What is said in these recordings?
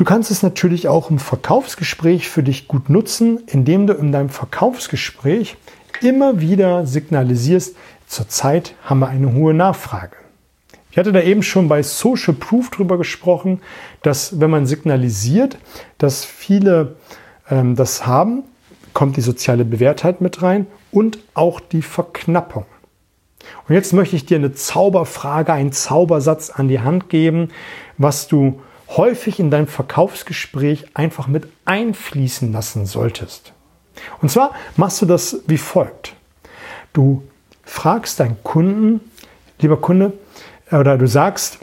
Du kannst es natürlich auch im Verkaufsgespräch für dich gut nutzen, indem du in deinem Verkaufsgespräch immer wieder signalisierst, zurzeit haben wir eine hohe Nachfrage. Ich hatte da eben schon bei Social Proof drüber gesprochen, dass wenn man signalisiert, dass viele ähm, das haben, kommt die soziale Bewährtheit mit rein und auch die Verknappung. Und jetzt möchte ich dir eine Zauberfrage, einen Zaubersatz an die Hand geben, was du häufig in deinem Verkaufsgespräch einfach mit einfließen lassen solltest. Und zwar machst du das wie folgt. Du fragst deinen Kunden, lieber Kunde, oder du sagst,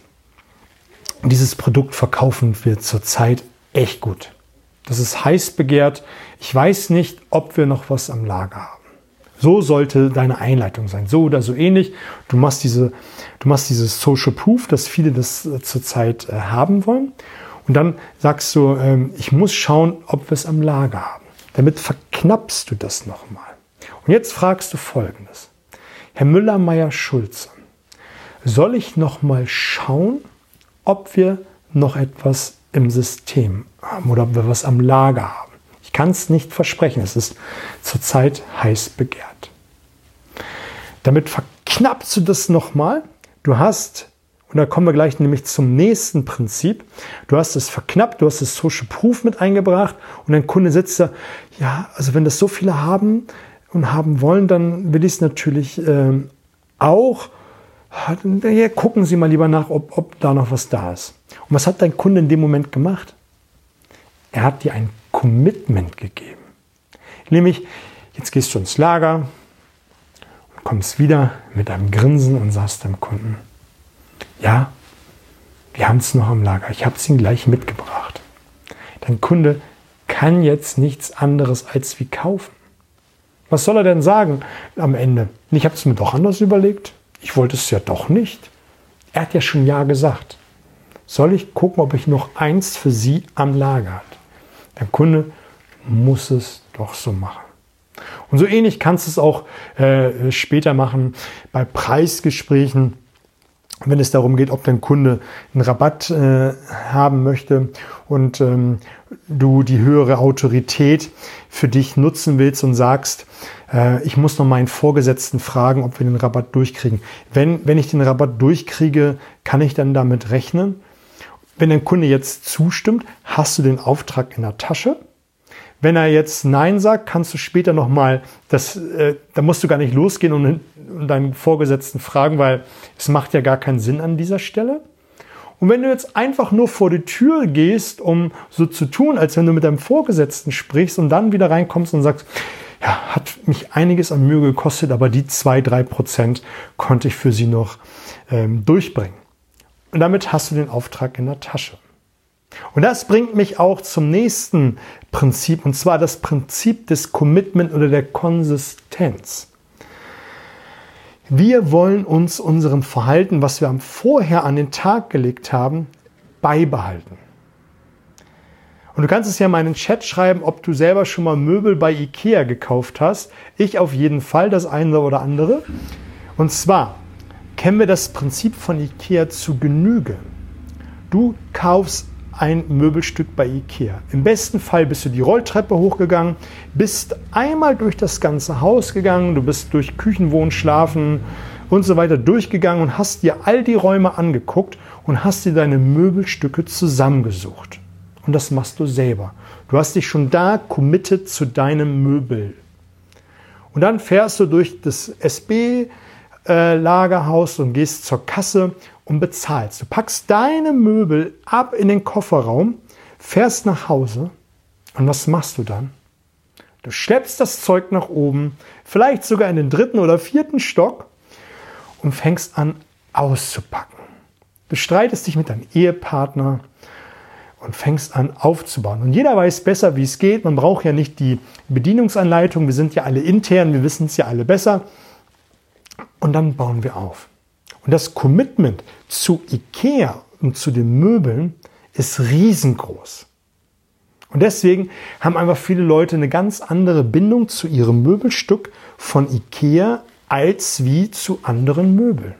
dieses Produkt verkaufen wir zurzeit echt gut. Das ist heiß begehrt. Ich weiß nicht, ob wir noch was am Lager haben. So sollte deine Einleitung sein. So oder so ähnlich. Du machst diese, du machst dieses Social Proof, dass viele das äh, zurzeit äh, haben wollen. Und dann sagst du, ähm, ich muss schauen, ob wir es am Lager haben. Damit verknappst du das nochmal. Und jetzt fragst du Folgendes. Herr Müller-Meyer-Schulze, soll ich nochmal schauen, ob wir noch etwas im System haben oder ob wir was am Lager haben? Ich kann es nicht versprechen. Es ist zurzeit heiß begehrt. Damit verknappst du das nochmal. Du hast, und da kommen wir gleich nämlich zum nächsten Prinzip, du hast es verknappt, du hast das Social Proof mit eingebracht und dein Kunde sitzt da, ja, also wenn das so viele haben und haben wollen, dann will ich es natürlich äh, auch. Ja, gucken Sie mal lieber nach, ob, ob da noch was da ist. Und was hat dein Kunde in dem Moment gemacht? Er hat dir ein Commitment gegeben. Nämlich, jetzt gehst du ins Lager kommst wieder mit einem Grinsen und sagst deinem Kunden, ja, wir haben es noch im Lager, ich habe es ihm gleich mitgebracht. Dein Kunde kann jetzt nichts anderes als wie kaufen. Was soll er denn sagen am Ende? Ich habe es mir doch anders überlegt. Ich wollte es ja doch nicht. Er hat ja schon Ja gesagt. Soll ich gucken, ob ich noch eins für Sie am Lager habe? Der Kunde muss es doch so machen. Und so ähnlich kannst du es auch äh, später machen bei Preisgesprächen, wenn es darum geht, ob dein Kunde einen Rabatt äh, haben möchte und ähm, du die höhere Autorität für dich nutzen willst und sagst, äh, ich muss noch meinen Vorgesetzten fragen, ob wir den Rabatt durchkriegen. Wenn, wenn ich den Rabatt durchkriege, kann ich dann damit rechnen? Wenn dein Kunde jetzt zustimmt, hast du den Auftrag in der Tasche. Wenn er jetzt Nein sagt, kannst du später nochmal, äh, da musst du gar nicht losgehen und, und deinen Vorgesetzten fragen, weil es macht ja gar keinen Sinn an dieser Stelle. Und wenn du jetzt einfach nur vor die Tür gehst, um so zu tun, als wenn du mit deinem Vorgesetzten sprichst und dann wieder reinkommst und sagst, ja, hat mich einiges an Mühe gekostet, aber die zwei, drei Prozent konnte ich für sie noch ähm, durchbringen. Und damit hast du den Auftrag in der Tasche. Und das bringt mich auch zum nächsten Prinzip, und zwar das Prinzip des Commitment oder der Konsistenz. Wir wollen uns unserem Verhalten, was wir vorher an den Tag gelegt haben, beibehalten. Und du kannst es ja mal in den Chat schreiben, ob du selber schon mal Möbel bei Ikea gekauft hast. Ich auf jeden Fall, das eine oder andere. Und zwar kennen wir das Prinzip von IKEA zu Genüge. Du kaufst ein Möbelstück bei IKEA. Im besten Fall bist du die Rolltreppe hochgegangen, bist einmal durch das ganze Haus gegangen, du bist durch Küchen, Wohnen, Schlafen und so weiter durchgegangen und hast dir all die Räume angeguckt und hast dir deine Möbelstücke zusammengesucht. Und das machst du selber. Du hast dich schon da committed zu deinem Möbel. Und dann fährst du durch das SB, äh, und gehst zur Kasse und bezahlst. Du packst deine Möbel ab in den Kofferraum, fährst nach Hause und was machst du dann? Du schleppst das Zeug nach oben, vielleicht sogar in den dritten oder vierten Stock und fängst an auszupacken. Du streitest dich mit deinem Ehepartner und fängst an aufzubauen. Und jeder weiß besser, wie es geht. Man braucht ja nicht die Bedienungsanleitung. Wir sind ja alle intern, wir wissen es ja alle besser und dann bauen wir auf. Und das Commitment zu IKEA und zu den Möbeln ist riesengroß. Und deswegen haben einfach viele Leute eine ganz andere Bindung zu ihrem Möbelstück von IKEA als wie zu anderen Möbeln.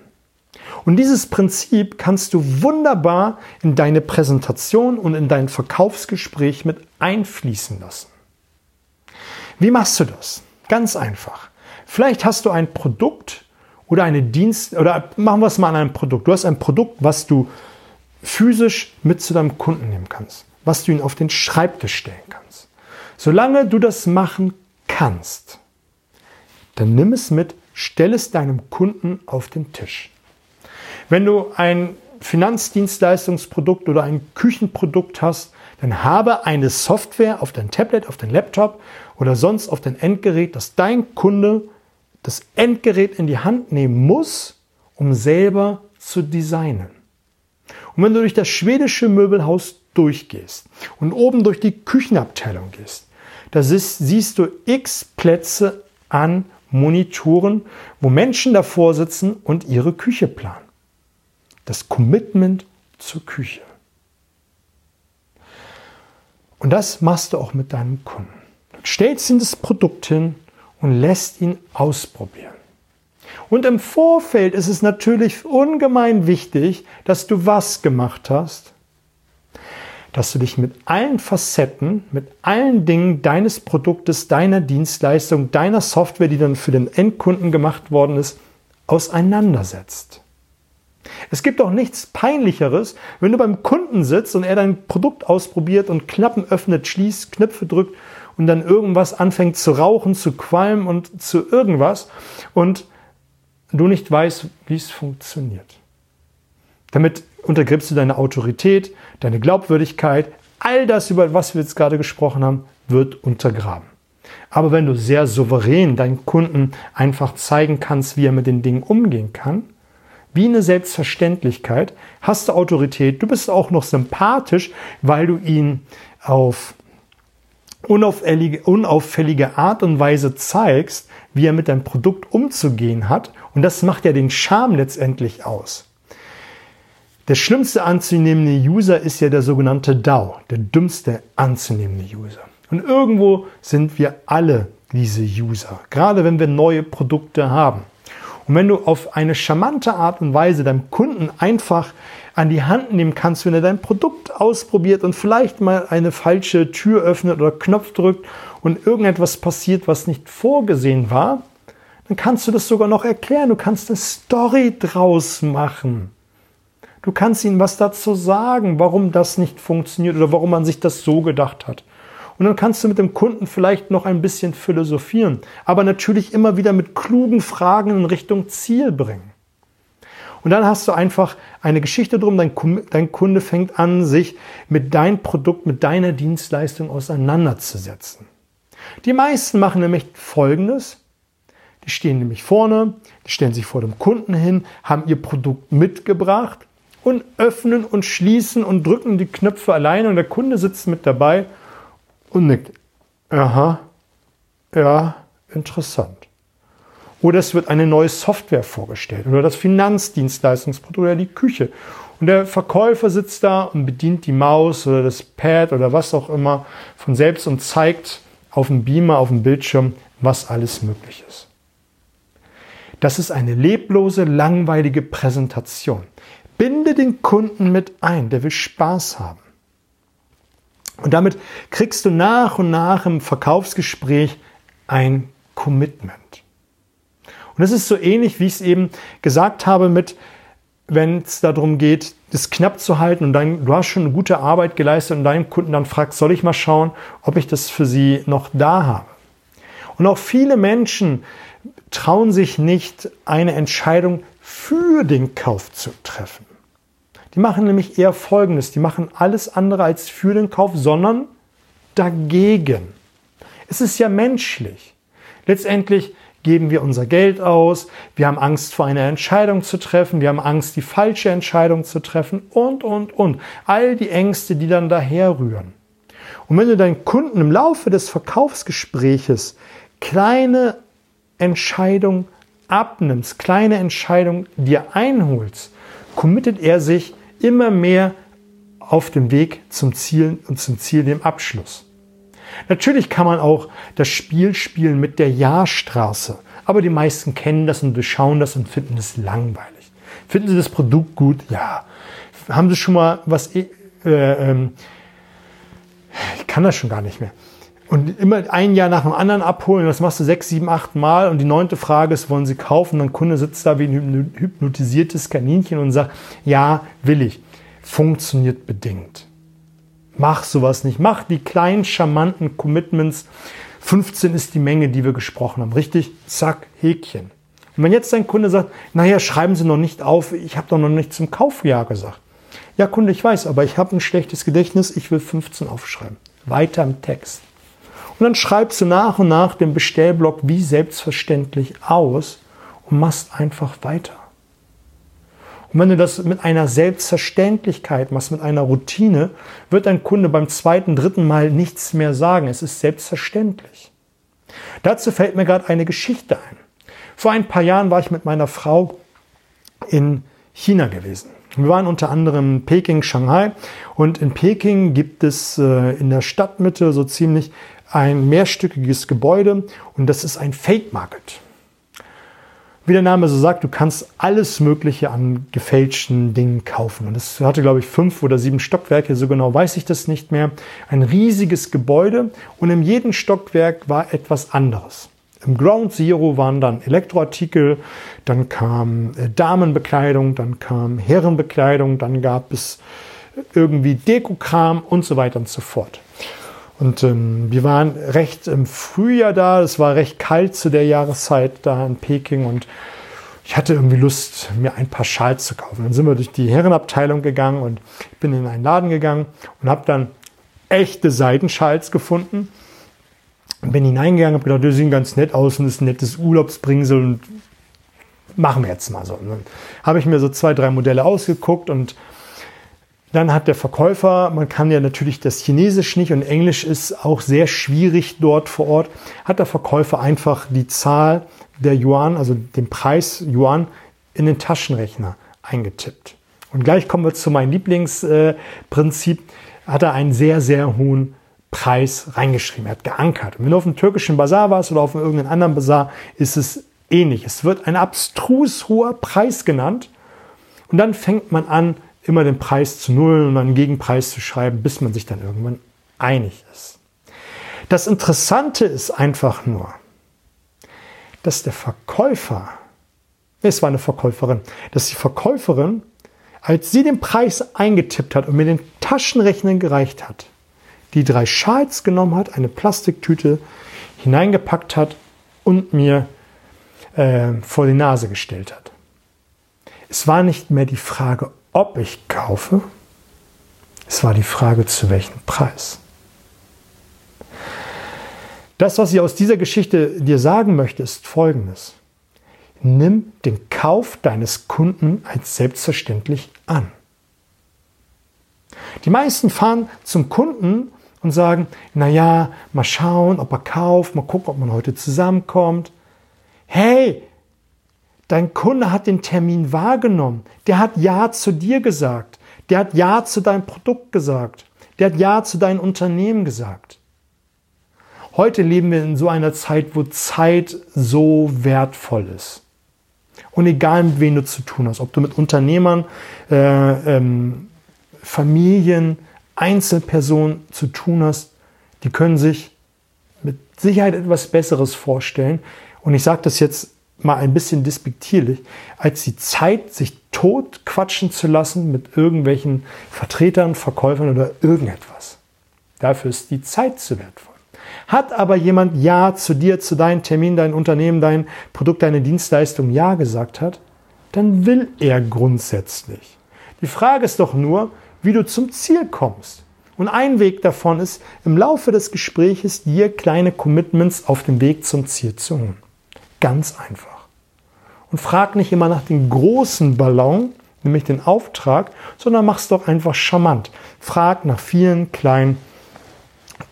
Und dieses Prinzip kannst du wunderbar in deine Präsentation und in dein Verkaufsgespräch mit einfließen lassen. Wie machst du das? Ganz einfach. Vielleicht hast du ein Produkt oder eine Dienst oder machen wir es mal an einem Produkt. Du hast ein Produkt, was du physisch mit zu deinem Kunden nehmen kannst, was du ihn auf den Schreibtisch stellen kannst. Solange du das machen kannst, dann nimm es mit, stell es deinem Kunden auf den Tisch. Wenn du ein Finanzdienstleistungsprodukt oder ein Küchenprodukt hast, dann habe eine Software auf dein Tablet, auf dein Laptop oder sonst auf dein Endgerät, dass dein Kunde das Endgerät in die Hand nehmen muss, um selber zu designen. Und wenn du durch das schwedische Möbelhaus durchgehst und oben durch die Küchenabteilung gehst, da siehst du x Plätze an Monitoren, wo Menschen davor sitzen und ihre Küche planen. Das Commitment zur Küche. Und das machst du auch mit deinem Kunden. Du stellst ihm das Produkt hin und lässt ihn ausprobieren. Und im Vorfeld ist es natürlich ungemein wichtig, dass du was gemacht hast? Dass du dich mit allen Facetten, mit allen Dingen deines Produktes, deiner Dienstleistung, deiner Software, die dann für den Endkunden gemacht worden ist, auseinandersetzt. Es gibt auch nichts Peinlicheres, wenn du beim Kunden sitzt und er dein Produkt ausprobiert und Klappen öffnet, schließt, Knöpfe drückt und dann irgendwas anfängt zu rauchen, zu qualmen und zu irgendwas und du nicht weißt, wie es funktioniert. Damit untergräbst du deine Autorität, deine Glaubwürdigkeit, all das, über was wir jetzt gerade gesprochen haben, wird untergraben. Aber wenn du sehr souverän deinen Kunden einfach zeigen kannst, wie er mit den Dingen umgehen kann, wie eine Selbstverständlichkeit, hast du Autorität, du bist auch noch sympathisch, weil du ihn auf unauffällige, unauffällige Art und Weise zeigst, wie er mit deinem Produkt umzugehen hat. Und das macht ja den Charme letztendlich aus. Der schlimmste anzunehmende User ist ja der sogenannte DAO, der dümmste anzunehmende User. Und irgendwo sind wir alle diese User, gerade wenn wir neue Produkte haben. Und wenn du auf eine charmante Art und Weise deinem Kunden einfach an die Hand nehmen kannst, wenn er dein Produkt ausprobiert und vielleicht mal eine falsche Tür öffnet oder Knopf drückt und irgendetwas passiert, was nicht vorgesehen war, dann kannst du das sogar noch erklären. Du kannst eine Story draus machen. Du kannst ihnen was dazu sagen, warum das nicht funktioniert oder warum man sich das so gedacht hat. Und dann kannst du mit dem Kunden vielleicht noch ein bisschen philosophieren, aber natürlich immer wieder mit klugen Fragen in Richtung Ziel bringen. Und dann hast du einfach eine Geschichte drum, dein, dein Kunde fängt an, sich mit deinem Produkt, mit deiner Dienstleistung auseinanderzusetzen. Die meisten machen nämlich Folgendes. Die stehen nämlich vorne, die stellen sich vor dem Kunden hin, haben ihr Produkt mitgebracht und öffnen und schließen und drücken die Knöpfe alleine und der Kunde sitzt mit dabei und nickt. Aha, ja, interessant. Oder es wird eine neue Software vorgestellt oder das Finanzdienstleistungsprodukt oder die Küche. Und der Verkäufer sitzt da und bedient die Maus oder das Pad oder was auch immer von selbst und zeigt auf dem Beamer, auf dem Bildschirm, was alles möglich ist. Das ist eine leblose, langweilige Präsentation. Binde den Kunden mit ein, der will Spaß haben. Und damit kriegst du nach und nach im Verkaufsgespräch ein Commitment. Und das ist so ähnlich, wie ich es eben gesagt habe, mit, wenn es darum geht, das knapp zu halten und dein, du hast schon eine gute Arbeit geleistet und deinen Kunden dann fragst, soll ich mal schauen, ob ich das für sie noch da habe. Und auch viele Menschen trauen sich nicht, eine Entscheidung für den Kauf zu treffen. Die machen nämlich eher Folgendes. Die machen alles andere als für den Kauf, sondern dagegen. Es ist ja menschlich. Letztendlich geben wir unser Geld aus, wir haben Angst vor einer Entscheidung zu treffen, wir haben Angst, die falsche Entscheidung zu treffen und, und, und. All die Ängste, die dann daherrühren. Und wenn du deinen Kunden im Laufe des Verkaufsgespräches kleine Entscheidungen abnimmst, kleine Entscheidungen dir einholst, committet er sich immer mehr auf dem Weg zum Ziel und zum Ziel, dem Abschluss. Natürlich kann man auch das Spiel spielen mit der Ja-Straße, aber die meisten kennen das und durchschauen das und finden es langweilig. Finden Sie das Produkt gut? Ja. Haben Sie schon mal was, äh, ähm, ich kann das schon gar nicht mehr. Und immer ein Jahr nach dem anderen abholen, das machst du sechs, sieben, acht Mal. Und die neunte Frage ist, wollen Sie kaufen? Und dann Kunde sitzt da wie ein hypnotisiertes Kaninchen und sagt, ja, will ich. Funktioniert bedingt. Mach sowas nicht. Mach die kleinen, charmanten Commitments. 15 ist die Menge, die wir gesprochen haben. Richtig? Zack, Häkchen. Und wenn jetzt dein Kunde sagt, naja, schreiben Sie noch nicht auf, ich habe doch noch nicht zum Kaufjahr gesagt. Ja, Kunde, ich weiß, aber ich habe ein schlechtes Gedächtnis, ich will 15 aufschreiben. Weiter im Text. Und dann schreibst du nach und nach den Bestellblock wie selbstverständlich aus und machst einfach weiter. Und wenn du das mit einer Selbstverständlichkeit machst, mit einer Routine, wird dein Kunde beim zweiten, dritten Mal nichts mehr sagen. Es ist selbstverständlich. Dazu fällt mir gerade eine Geschichte ein. Vor ein paar Jahren war ich mit meiner Frau in China gewesen. Wir waren unter anderem in Peking, Shanghai und in Peking gibt es äh, in der Stadtmitte so ziemlich ein mehrstöckiges Gebäude und das ist ein Fake Market. Wie der Name so sagt, du kannst alles Mögliche an gefälschten Dingen kaufen. Und es hatte, glaube ich, fünf oder sieben Stockwerke, so genau weiß ich das nicht mehr. Ein riesiges Gebäude und in jedem Stockwerk war etwas anderes. Im Ground Zero waren dann Elektroartikel, dann kam äh, Damenbekleidung, dann kam Herrenbekleidung, dann gab es irgendwie Dekokram und so weiter und so fort. Und ähm, wir waren recht im Frühjahr da, es war recht kalt zu der Jahreszeit da in Peking und ich hatte irgendwie Lust, mir ein paar Schals zu kaufen. Dann sind wir durch die Herrenabteilung gegangen und ich bin in einen Laden gegangen und habe dann echte Seidenschals gefunden. Und bin hineingegangen, habe gedacht, die sehen ganz nett aus und ist ein nettes Urlaubsbringsel und machen wir jetzt mal so. Und dann habe ich mir so zwei, drei Modelle ausgeguckt und dann hat der Verkäufer, man kann ja natürlich das Chinesisch nicht und Englisch ist auch sehr schwierig dort vor Ort, hat der Verkäufer einfach die Zahl der Yuan, also den Preis Yuan, in den Taschenrechner eingetippt. Und gleich kommen wir zu meinem Lieblingsprinzip, hat er einen sehr, sehr hohen Preis reingeschrieben. Er hat geankert. Und wenn du auf dem türkischen Bazar warst oder auf irgendeinem anderen Bazar, ist es ähnlich. Es wird ein abstrus hoher Preis genannt. Und dann fängt man an, immer den Preis zu null und einen Gegenpreis zu schreiben, bis man sich dann irgendwann einig ist. Das Interessante ist einfach nur, dass der Verkäufer, es war eine Verkäuferin, dass die Verkäuferin, als sie den Preis eingetippt hat und mir den Taschenrechner gereicht hat, die drei Schals genommen hat, eine Plastiktüte hineingepackt hat und mir äh, vor die Nase gestellt hat. Es war nicht mehr die Frage, ob ich kaufe. Es war die Frage, zu welchem Preis. Das, was ich aus dieser Geschichte dir sagen möchte, ist Folgendes. Nimm den Kauf deines Kunden als selbstverständlich an. Die meisten fahren zum Kunden und sagen, naja, mal schauen, ob er kauft, mal gucken, ob man heute zusammenkommt. Hey, Dein Kunde hat den Termin wahrgenommen. Der hat Ja zu dir gesagt. Der hat Ja zu deinem Produkt gesagt. Der hat Ja zu deinem Unternehmen gesagt. Heute leben wir in so einer Zeit, wo Zeit so wertvoll ist. Und egal mit wem du zu tun hast, ob du mit Unternehmern, äh, ähm, Familien, Einzelpersonen zu tun hast, die können sich mit Sicherheit etwas Besseres vorstellen. Und ich sage das jetzt mal ein bisschen despektierlich, als die Zeit, sich tot quatschen zu lassen mit irgendwelchen Vertretern, Verkäufern oder irgendetwas. Dafür ist die Zeit zu wertvoll. Hat aber jemand Ja zu dir, zu deinem Termin, dein Unternehmen, dein Produkt, deine Dienstleistung Ja gesagt hat, dann will er grundsätzlich. Die Frage ist doch nur, wie du zum Ziel kommst. Und ein Weg davon ist, im Laufe des Gespräches dir kleine Commitments auf dem Weg zum Ziel zu holen. Ganz einfach. Und frag nicht immer nach dem großen Ballon, nämlich den Auftrag, sondern mach's doch einfach charmant. Frag nach vielen kleinen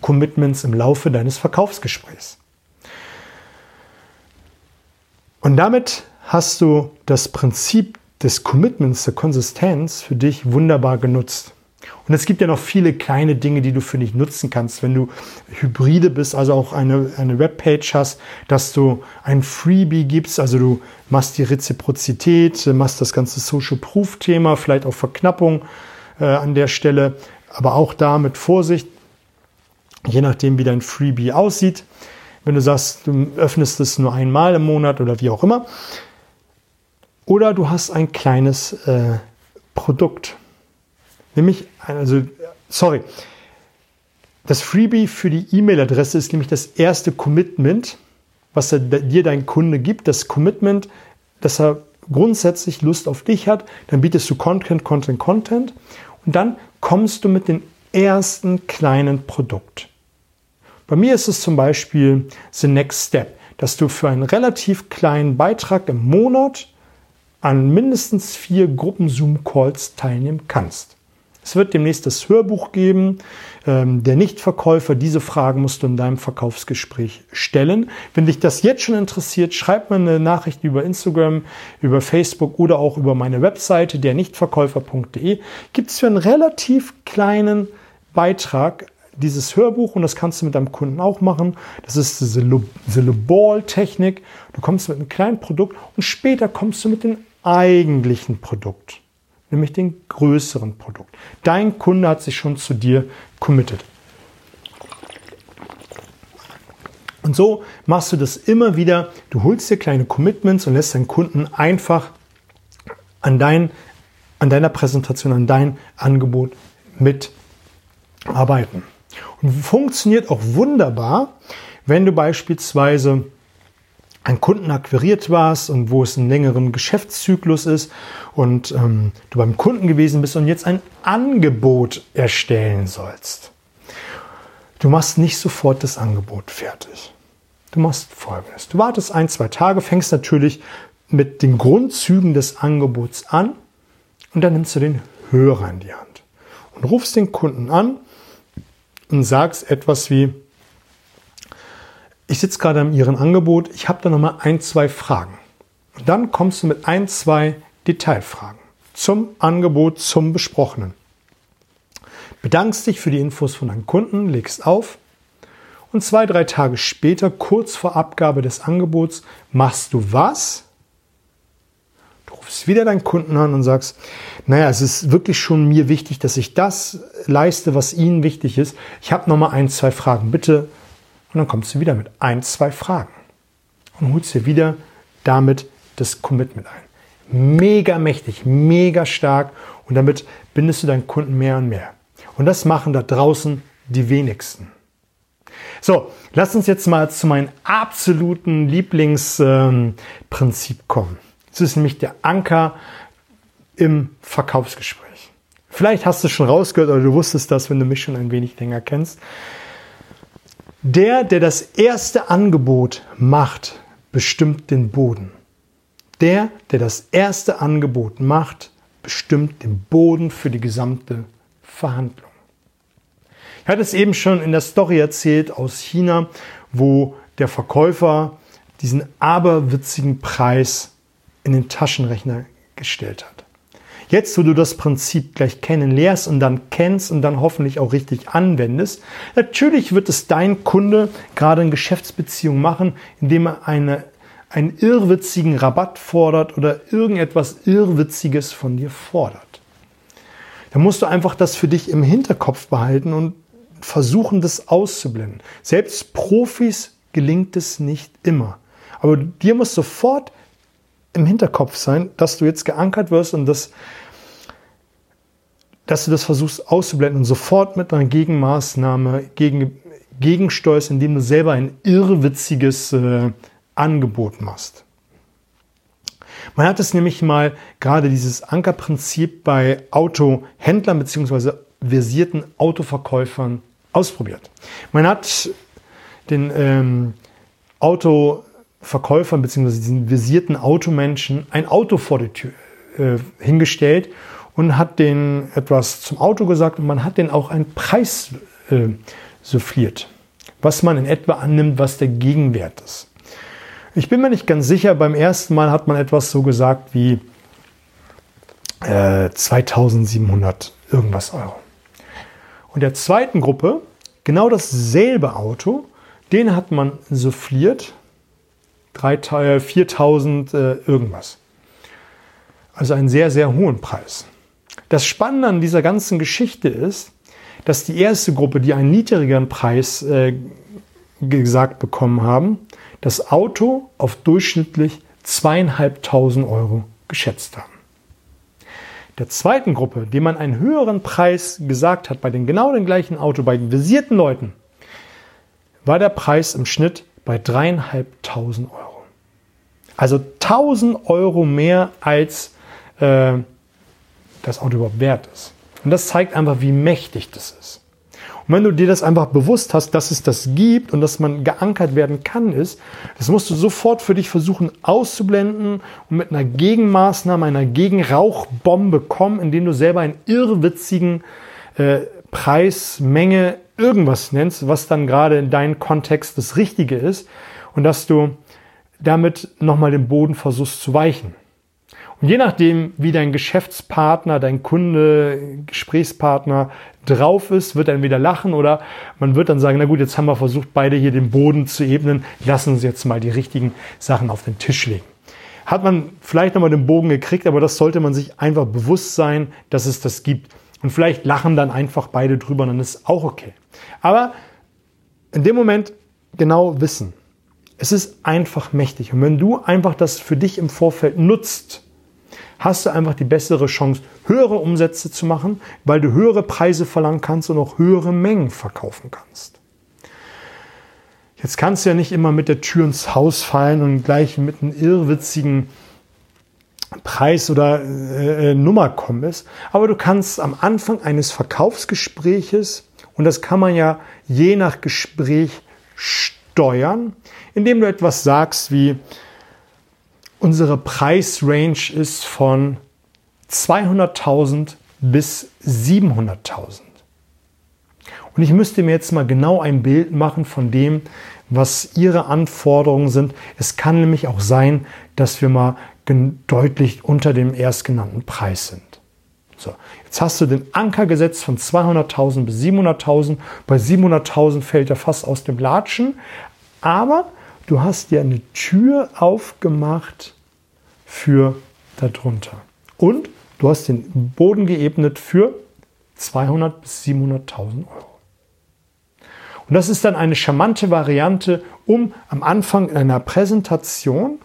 Commitments im Laufe deines Verkaufsgesprächs. Und damit hast du das Prinzip des Commitments, der Konsistenz für dich wunderbar genutzt. Und es gibt ja noch viele kleine Dinge, die du für dich nutzen kannst, wenn du Hybride bist, also auch eine, eine Webpage hast, dass du ein Freebie gibst, also du machst die Reziprozität, machst das ganze Social Proof Thema, vielleicht auch Verknappung äh, an der Stelle, aber auch da mit Vorsicht, je nachdem wie dein Freebie aussieht. Wenn du sagst, du öffnest es nur einmal im Monat oder wie auch immer. Oder du hast ein kleines äh, Produkt Nämlich, also, sorry, das Freebie für die E-Mail-Adresse ist nämlich das erste Commitment, was dir dein Kunde gibt. Das Commitment, dass er grundsätzlich Lust auf dich hat. Dann bietest du Content, Content, Content. Und dann kommst du mit dem ersten kleinen Produkt. Bei mir ist es zum Beispiel The Next Step, dass du für einen relativ kleinen Beitrag im Monat an mindestens vier Gruppen Zoom-Calls teilnehmen kannst. Es wird demnächst das Hörbuch geben. Ähm, der Nichtverkäufer, diese Fragen musst du in deinem Verkaufsgespräch stellen. Wenn dich das jetzt schon interessiert, schreib mir eine Nachricht über Instagram, über Facebook oder auch über meine Webseite, der Nichtverkäufer.de. Gibt es für einen relativ kleinen Beitrag dieses Hörbuch und das kannst du mit deinem Kunden auch machen. Das ist diese Ball-Technik. Du kommst mit einem kleinen Produkt und später kommst du mit dem eigentlichen Produkt nämlich den größeren Produkt. Dein Kunde hat sich schon zu dir committed. Und so machst du das immer wieder. Du holst dir kleine Commitments und lässt deinen Kunden einfach an, dein, an deiner Präsentation, an dein Angebot mitarbeiten. Und funktioniert auch wunderbar, wenn du beispielsweise einen Kunden akquiriert warst und wo es einen längeren Geschäftszyklus ist und ähm, du beim Kunden gewesen bist und jetzt ein Angebot erstellen sollst. Du machst nicht sofort das Angebot fertig. Du machst folgendes. Du wartest ein, zwei Tage, fängst natürlich mit den Grundzügen des Angebots an und dann nimmst du den Hörer in die Hand und rufst den Kunden an und sagst etwas wie, ich sitze gerade an Ihrem Angebot, ich habe da nochmal ein, zwei Fragen. Und dann kommst du mit ein, zwei Detailfragen zum Angebot, zum Besprochenen. Bedankst dich für die Infos von deinem Kunden, legst auf und zwei, drei Tage später, kurz vor Abgabe des Angebots, machst du was? Du rufst wieder deinen Kunden an und sagst, naja, es ist wirklich schon mir wichtig, dass ich das leiste, was Ihnen wichtig ist. Ich habe nochmal ein, zwei Fragen. Bitte und dann kommst du wieder mit ein, zwei Fragen und holst dir wieder damit das Commitment ein. Mega mächtig, mega stark und damit bindest du deinen Kunden mehr und mehr. Und das machen da draußen die wenigsten. So, lass uns jetzt mal zu meinem absoluten Lieblingsprinzip kommen. Das ist nämlich der Anker im Verkaufsgespräch. Vielleicht hast du es schon rausgehört oder du wusstest das, wenn du mich schon ein wenig länger kennst. Der, der das erste Angebot macht, bestimmt den Boden. Der, der das erste Angebot macht, bestimmt den Boden für die gesamte Verhandlung. Ich hatte es eben schon in der Story erzählt aus China, wo der Verkäufer diesen aberwitzigen Preis in den Taschenrechner gestellt hat. Jetzt, wo du das Prinzip gleich kennenlernst und dann kennst und dann hoffentlich auch richtig anwendest, natürlich wird es dein Kunde gerade in Geschäftsbeziehungen machen, indem er eine, einen irrwitzigen Rabatt fordert oder irgendetwas Irrwitziges von dir fordert. Da musst du einfach das für dich im Hinterkopf behalten und versuchen, das auszublenden. Selbst Profis gelingt es nicht immer. Aber dir muss sofort im Hinterkopf sein, dass du jetzt geankert wirst und dass, dass du das versuchst auszublenden und sofort mit einer Gegenmaßnahme gegen, gegensteuerst, indem du selber ein irrwitziges äh, Angebot machst. Man hat es nämlich mal gerade dieses Ankerprinzip bei Autohändlern bzw. versierten Autoverkäufern ausprobiert. Man hat den ähm, Auto Verkäufern bzw. diesen visierten Automenschen ein Auto vor die Tür äh, hingestellt und hat denen etwas zum Auto gesagt und man hat denen auch einen Preis äh, souffliert, was man in etwa annimmt, was der Gegenwert ist. Ich bin mir nicht ganz sicher, beim ersten Mal hat man etwas so gesagt wie äh, 2700 irgendwas Euro. Und der zweiten Gruppe genau dasselbe Auto, den hat man souffliert, 4000 äh, irgendwas. Also einen sehr, sehr hohen Preis. Das Spannende an dieser ganzen Geschichte ist, dass die erste Gruppe, die einen niedrigeren Preis äh, gesagt bekommen haben, das Auto auf durchschnittlich zweieinhalbtausend Euro geschätzt haben. Der zweiten Gruppe, dem man einen höheren Preis gesagt hat, bei den genau dem gleichen Auto, bei den visierten Leuten, war der Preis im Schnitt bei dreieinhalbtausend Euro. Also 1000 Euro mehr als äh, das Auto überhaupt wert ist. Und das zeigt einfach, wie mächtig das ist. Und wenn du dir das einfach bewusst hast, dass es das gibt und dass man geankert werden kann, ist, das musst du sofort für dich versuchen auszublenden und mit einer Gegenmaßnahme, einer Gegenrauchbombe kommen, indem du selber einen irrwitzigen äh, Preis, Menge, irgendwas nennst, was dann gerade in deinem Kontext das Richtige ist und dass du damit nochmal den Boden versuchst zu weichen. Und je nachdem, wie dein Geschäftspartner, dein Kunde, Gesprächspartner drauf ist, wird er entweder lachen oder man wird dann sagen, na gut, jetzt haben wir versucht, beide hier den Boden zu ebnen, lassen uns jetzt mal die richtigen Sachen auf den Tisch legen. Hat man vielleicht nochmal den Bogen gekriegt, aber das sollte man sich einfach bewusst sein, dass es das gibt. Und vielleicht lachen dann einfach beide drüber und dann ist auch okay. Aber in dem Moment genau wissen, es ist einfach mächtig. Und wenn du einfach das für dich im Vorfeld nutzt, hast du einfach die bessere Chance, höhere Umsätze zu machen, weil du höhere Preise verlangen kannst und auch höhere Mengen verkaufen kannst. Jetzt kannst du ja nicht immer mit der Tür ins Haus fallen und gleich mit einem irrwitzigen Preis oder äh, äh Nummer kommen aber du kannst am Anfang eines Verkaufsgespräches, und das kann man ja je nach Gespräch steuern, indem du etwas sagst wie, Unsere Preisrange ist von 200.000 bis 700.000. Und ich müsste mir jetzt mal genau ein Bild machen von dem, was Ihre Anforderungen sind. Es kann nämlich auch sein, dass wir mal deutlich unter dem erstgenannten Preis sind. So, jetzt hast du den Anker gesetzt von 200.000 bis 700.000. Bei 700.000 fällt er fast aus dem Latschen. Aber du hast dir eine Tür aufgemacht für darunter. Und du hast den Boden geebnet für 200.000 bis 700.000 Euro. Und das ist dann eine charmante Variante, um am Anfang einer Präsentation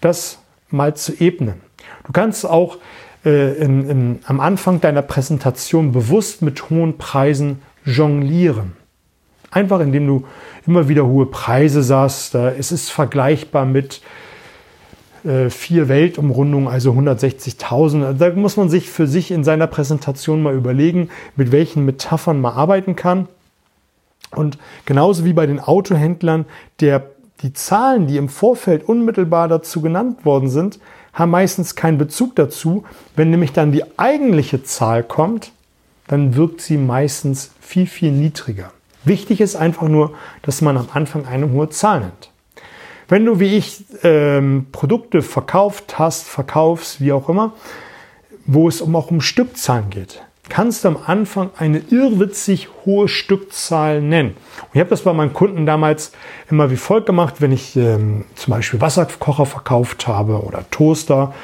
das mal zu ebnen. Du kannst auch äh, im, im, am Anfang deiner Präsentation bewusst mit hohen Preisen jonglieren. Einfach indem du immer wieder hohe Preise sagst. Es ist vergleichbar mit äh, vier Weltumrundungen, also 160.000. Da muss man sich für sich in seiner Präsentation mal überlegen, mit welchen Metaphern man arbeiten kann. Und genauso wie bei den Autohändlern, der, die Zahlen, die im Vorfeld unmittelbar dazu genannt worden sind, haben meistens keinen Bezug dazu. Wenn nämlich dann die eigentliche Zahl kommt, dann wirkt sie meistens viel, viel niedriger. Wichtig ist einfach nur, dass man am Anfang eine hohe Zahl nennt. Wenn du wie ich ähm, Produkte verkauft hast, verkaufst, wie auch immer, wo es um, auch um Stückzahlen geht, kannst du am Anfang eine irrwitzig hohe Stückzahl nennen. Und ich habe das bei meinen Kunden damals immer wie folgt gemacht, wenn ich ähm, zum Beispiel Wasserkocher verkauft habe oder Toaster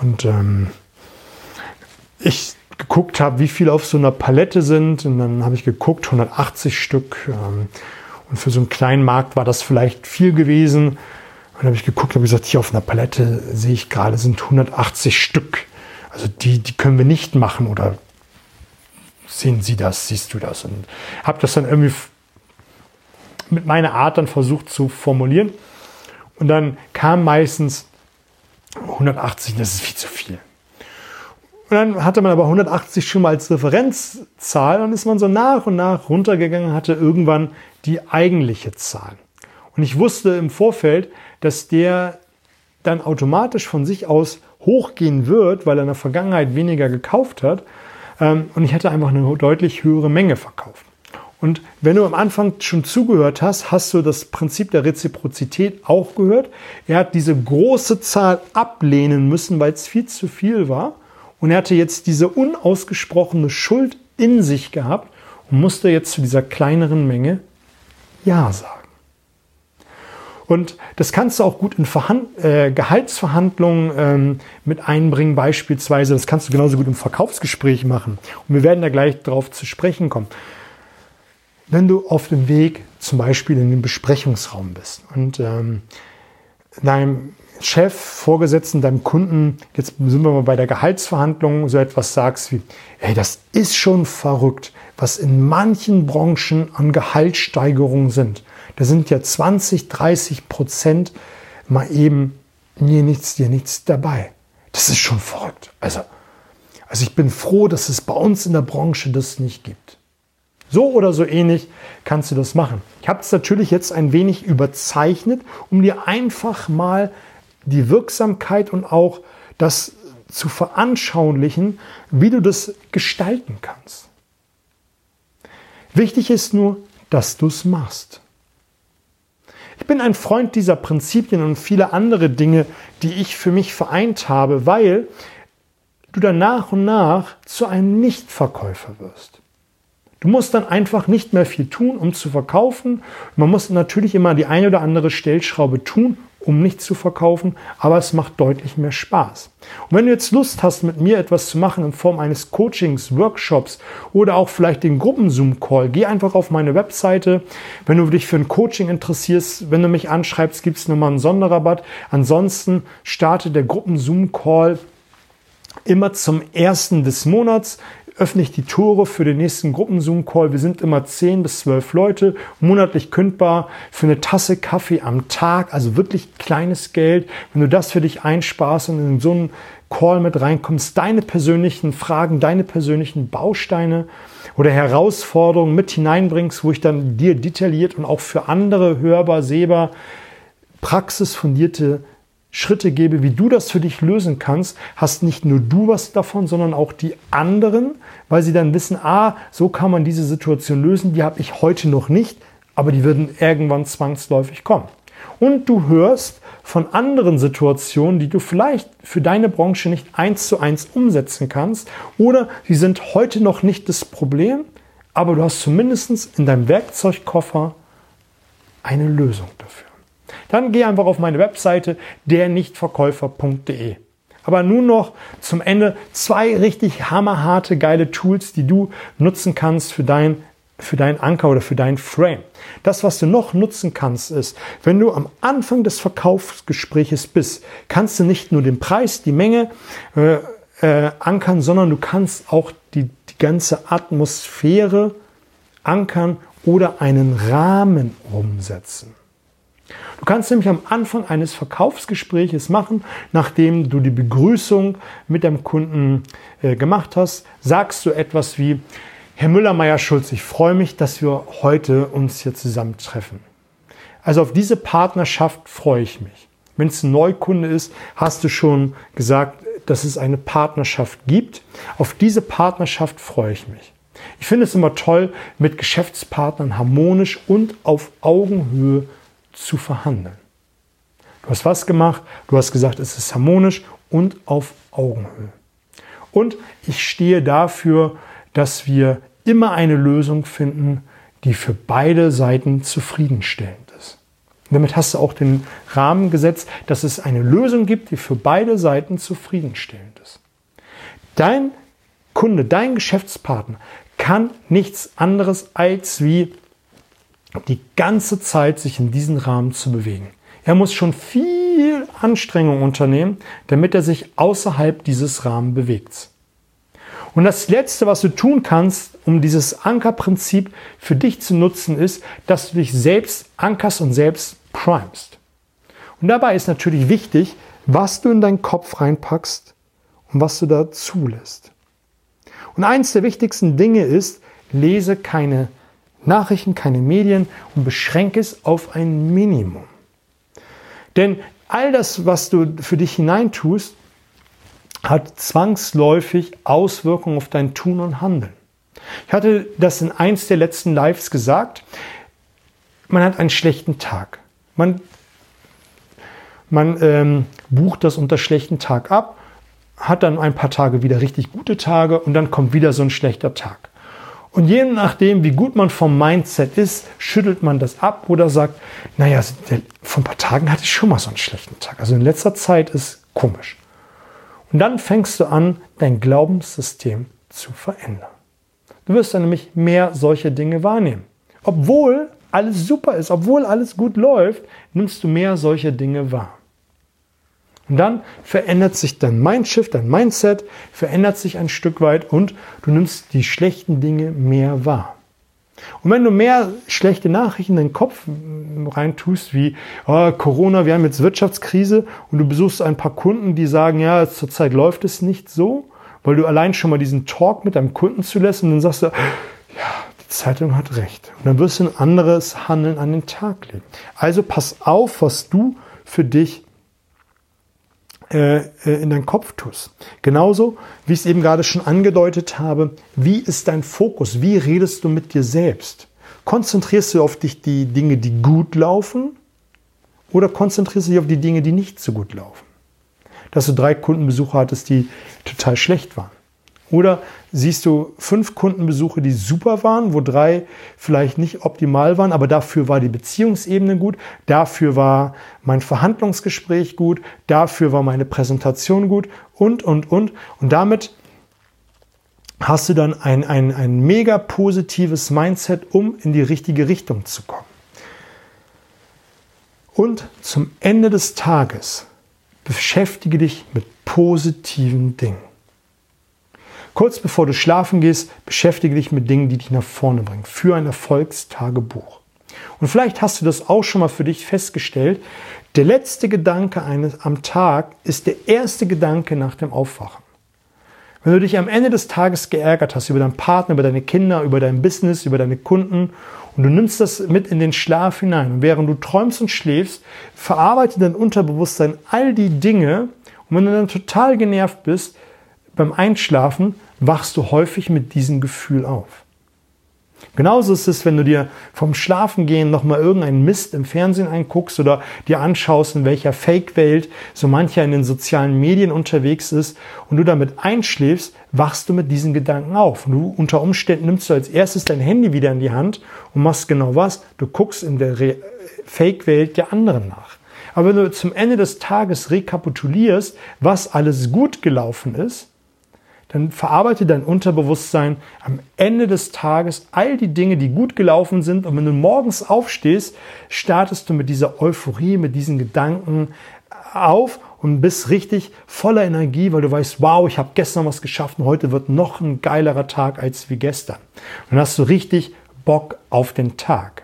und ähm, ich geguckt habe, wie viele auf so einer Palette sind und dann habe ich geguckt, 180 Stück. Ähm, und für so einen kleinen Markt war das vielleicht viel gewesen. Und dann habe ich geguckt und gesagt, hier auf einer Palette sehe ich gerade sind 180 Stück. Also die, die können wir nicht machen oder sehen Sie das, siehst du das? Und habe das dann irgendwie mit meiner Art dann versucht zu formulieren. Und dann kam meistens 180, das ist viel zu viel. Und dann hatte man aber 180 schon mal als Referenzzahl und ist man so nach und nach runtergegangen, hatte irgendwann die eigentliche Zahl. Und ich wusste im Vorfeld, dass der dann automatisch von sich aus hochgehen wird, weil er in der Vergangenheit weniger gekauft hat. Ähm, und ich hätte einfach eine deutlich höhere Menge verkauft. Und wenn du am Anfang schon zugehört hast, hast du das Prinzip der Reziprozität auch gehört. Er hat diese große Zahl ablehnen müssen, weil es viel zu viel war. Und er hatte jetzt diese unausgesprochene Schuld in sich gehabt und musste jetzt zu dieser kleineren Menge Ja sagen. Und das kannst du auch gut in Verhand äh, Gehaltsverhandlungen ähm, mit einbringen, beispielsweise. Das kannst du genauso gut im Verkaufsgespräch machen. Und wir werden da gleich drauf zu sprechen kommen. Wenn du auf dem Weg zum Beispiel in den Besprechungsraum bist und ähm, deinem Chef, Vorgesetzten, deinem Kunden, jetzt sind wir mal bei der Gehaltsverhandlung, so etwas sagst wie, ey, das ist schon verrückt, was in manchen Branchen an Gehaltssteigerungen sind. Da sind ja 20, 30 Prozent mal eben mir nichts, dir nichts dabei. Das ist schon verrückt. Also, also ich bin froh, dass es bei uns in der Branche das nicht gibt. So oder so ähnlich kannst du das machen. Ich habe es natürlich jetzt ein wenig überzeichnet, um dir einfach mal die Wirksamkeit und auch das zu veranschaulichen, wie du das gestalten kannst. Wichtig ist nur, dass du es machst. Ich bin ein Freund dieser Prinzipien und viele andere Dinge, die ich für mich vereint habe, weil du dann nach und nach zu einem Nichtverkäufer wirst. Du musst dann einfach nicht mehr viel tun, um zu verkaufen. Man muss natürlich immer die eine oder andere Stellschraube tun, um nicht zu verkaufen, aber es macht deutlich mehr Spaß. Und wenn du jetzt Lust hast, mit mir etwas zu machen in Form eines Coachings, Workshops oder auch vielleicht den Gruppen-Zoom-Call, geh einfach auf meine Webseite. Wenn du dich für ein Coaching interessierst, wenn du mich anschreibst, gibt es nochmal einen Sonderrabatt. Ansonsten starte der Gruppen-Zoom-Call immer zum ersten des Monats öffne ich die Tore für den nächsten Gruppen-Zoom-Call. Wir sind immer 10 bis 12 Leute, monatlich kündbar für eine Tasse Kaffee am Tag, also wirklich kleines Geld. Wenn du das für dich einsparst und in so einen Call mit reinkommst, deine persönlichen Fragen, deine persönlichen Bausteine oder Herausforderungen mit hineinbringst, wo ich dann dir detailliert und auch für andere hörbar, sehbar, praxisfundierte Schritte gebe, wie du das für dich lösen kannst, hast nicht nur du was davon, sondern auch die anderen, weil sie dann wissen, ah, so kann man diese Situation lösen, die habe ich heute noch nicht, aber die würden irgendwann zwangsläufig kommen. Und du hörst von anderen Situationen, die du vielleicht für deine Branche nicht eins zu eins umsetzen kannst oder sie sind heute noch nicht das Problem, aber du hast zumindest in deinem Werkzeugkoffer eine Lösung dafür. Dann geh einfach auf meine Webseite dernichtverkäufer.de. Aber nun noch zum Ende zwei richtig hammerharte, geile Tools, die du nutzen kannst für dein für deinen Anker oder für dein Frame. Das, was du noch nutzen kannst, ist, wenn du am Anfang des Verkaufsgespräches bist, kannst du nicht nur den Preis, die Menge äh, äh, ankern, sondern du kannst auch die, die ganze Atmosphäre ankern oder einen Rahmen umsetzen. Du kannst nämlich am Anfang eines Verkaufsgespräches machen, nachdem du die Begrüßung mit deinem Kunden äh, gemacht hast, sagst du etwas wie, Herr Müller-Meyer-Schulz, ich freue mich, dass wir heute uns hier zusammentreffen. Also auf diese Partnerschaft freue ich mich. Wenn es ein Neukunde ist, hast du schon gesagt, dass es eine Partnerschaft gibt. Auf diese Partnerschaft freue ich mich. Ich finde es immer toll, mit Geschäftspartnern harmonisch und auf Augenhöhe zu verhandeln. Du hast was gemacht? Du hast gesagt, es ist harmonisch und auf Augenhöhe. Und ich stehe dafür, dass wir immer eine Lösung finden, die für beide Seiten zufriedenstellend ist. Damit hast du auch den Rahmen gesetzt, dass es eine Lösung gibt, die für beide Seiten zufriedenstellend ist. Dein Kunde, dein Geschäftspartner kann nichts anderes als wie die ganze Zeit sich in diesen Rahmen zu bewegen. Er muss schon viel Anstrengung unternehmen, damit er sich außerhalb dieses Rahmens bewegt. Und das Letzte, was du tun kannst, um dieses Ankerprinzip für dich zu nutzen, ist, dass du dich selbst ankerst und selbst primest. Und dabei ist natürlich wichtig, was du in deinen Kopf reinpackst und was du da zulässt. Und eins der wichtigsten Dinge ist, lese keine Nachrichten, keine Medien und beschränke es auf ein Minimum. Denn all das, was du für dich hineintust, hat zwangsläufig Auswirkungen auf dein Tun und Handeln. Ich hatte das in eins der letzten Lives gesagt. Man hat einen schlechten Tag. Man, man ähm, bucht das unter schlechten Tag ab, hat dann ein paar Tage wieder richtig gute Tage und dann kommt wieder so ein schlechter Tag. Und je nachdem, wie gut man vom Mindset ist, schüttelt man das ab oder sagt, naja, vor ein paar Tagen hatte ich schon mal so einen schlechten Tag. Also in letzter Zeit ist komisch. Und dann fängst du an, dein Glaubenssystem zu verändern. Du wirst dann nämlich mehr solche Dinge wahrnehmen. Obwohl alles super ist, obwohl alles gut läuft, nimmst du mehr solche Dinge wahr. Und dann verändert sich dein Mindshift, dein Mindset verändert sich ein Stück weit und du nimmst die schlechten Dinge mehr wahr. Und wenn du mehr schlechte Nachrichten in deinen Kopf reintust, wie oh, Corona, wir haben jetzt Wirtschaftskrise und du besuchst ein paar Kunden, die sagen, ja, zurzeit läuft es nicht so, weil du allein schon mal diesen Talk mit deinem Kunden zulässt und dann sagst du, ja, die Zeitung hat recht. Und dann wirst du ein anderes Handeln an den Tag legen. Also pass auf, was du für dich in deinen Kopf tust. Genauso, wie ich es eben gerade schon angedeutet habe, wie ist dein Fokus? Wie redest du mit dir selbst? Konzentrierst du auf dich die Dinge, die gut laufen oder konzentrierst du dich auf die Dinge, die nicht so gut laufen? Dass du drei Kundenbesuche hattest, die total schlecht waren. Oder siehst du fünf Kundenbesuche, die super waren, wo drei vielleicht nicht optimal waren, aber dafür war die Beziehungsebene gut, dafür war mein Verhandlungsgespräch gut, dafür war meine Präsentation gut und, und, und. Und damit hast du dann ein, ein, ein mega positives Mindset, um in die richtige Richtung zu kommen. Und zum Ende des Tages beschäftige dich mit positiven Dingen. Kurz bevor du schlafen gehst, beschäftige dich mit Dingen, die dich nach vorne bringen. Für ein Erfolgstagebuch. Und vielleicht hast du das auch schon mal für dich festgestellt. Der letzte Gedanke eines am Tag ist der erste Gedanke nach dem Aufwachen. Wenn du dich am Ende des Tages geärgert hast über deinen Partner, über deine Kinder, über dein Business, über deine Kunden und du nimmst das mit in den Schlaf hinein und während du träumst und schläfst, verarbeitet dein Unterbewusstsein all die Dinge und wenn du dann total genervt bist, beim Einschlafen wachst du häufig mit diesem Gefühl auf. Genauso ist es, wenn du dir vom Schlafengehen nochmal irgendeinen Mist im Fernsehen anguckst oder dir anschaust, in welcher Fake-Welt so mancher in den sozialen Medien unterwegs ist und du damit einschläfst, wachst du mit diesen Gedanken auf. Und du unter Umständen nimmst du als erstes dein Handy wieder in die Hand und machst genau was? Du guckst in der Fake-Welt der anderen nach. Aber wenn du zum Ende des Tages rekapitulierst, was alles gut gelaufen ist, dann verarbeite dein Unterbewusstsein am Ende des Tages all die Dinge, die gut gelaufen sind. Und wenn du morgens aufstehst, startest du mit dieser Euphorie, mit diesen Gedanken auf und bist richtig voller Energie, weil du weißt, wow, ich habe gestern was geschafft und heute wird noch ein geilerer Tag als wie gestern. Und dann hast du richtig Bock auf den Tag.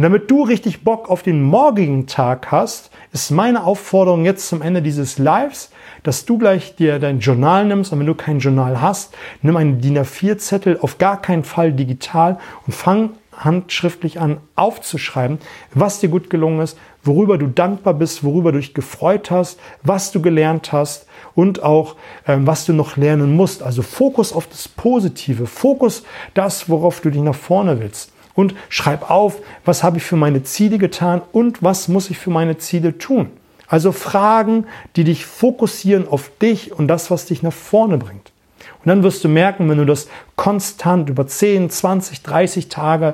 Und damit du richtig Bock auf den morgigen Tag hast, ist meine Aufforderung jetzt zum Ende dieses Lives, dass du gleich dir dein Journal nimmst und wenn du kein Journal hast, nimm einen DIN A4-Zettel, auf gar keinen Fall digital und fang handschriftlich an aufzuschreiben, was dir gut gelungen ist, worüber du dankbar bist, worüber du dich gefreut hast, was du gelernt hast und auch ähm, was du noch lernen musst. Also Fokus auf das Positive, Fokus das, worauf du dich nach vorne willst. Und schreib auf, was habe ich für meine Ziele getan und was muss ich für meine Ziele tun. Also Fragen, die dich fokussieren auf dich und das, was dich nach vorne bringt. Und dann wirst du merken, wenn du das konstant über 10, 20, 30 Tage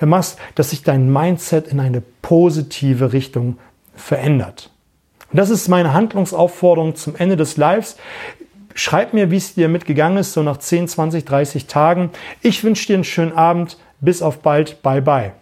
machst, dass sich dein Mindset in eine positive Richtung verändert. Und das ist meine Handlungsaufforderung zum Ende des Lives. Schreib mir, wie es dir mitgegangen ist, so nach 10, 20, 30 Tagen. Ich wünsche dir einen schönen Abend. Bis auf bald. Bye bye.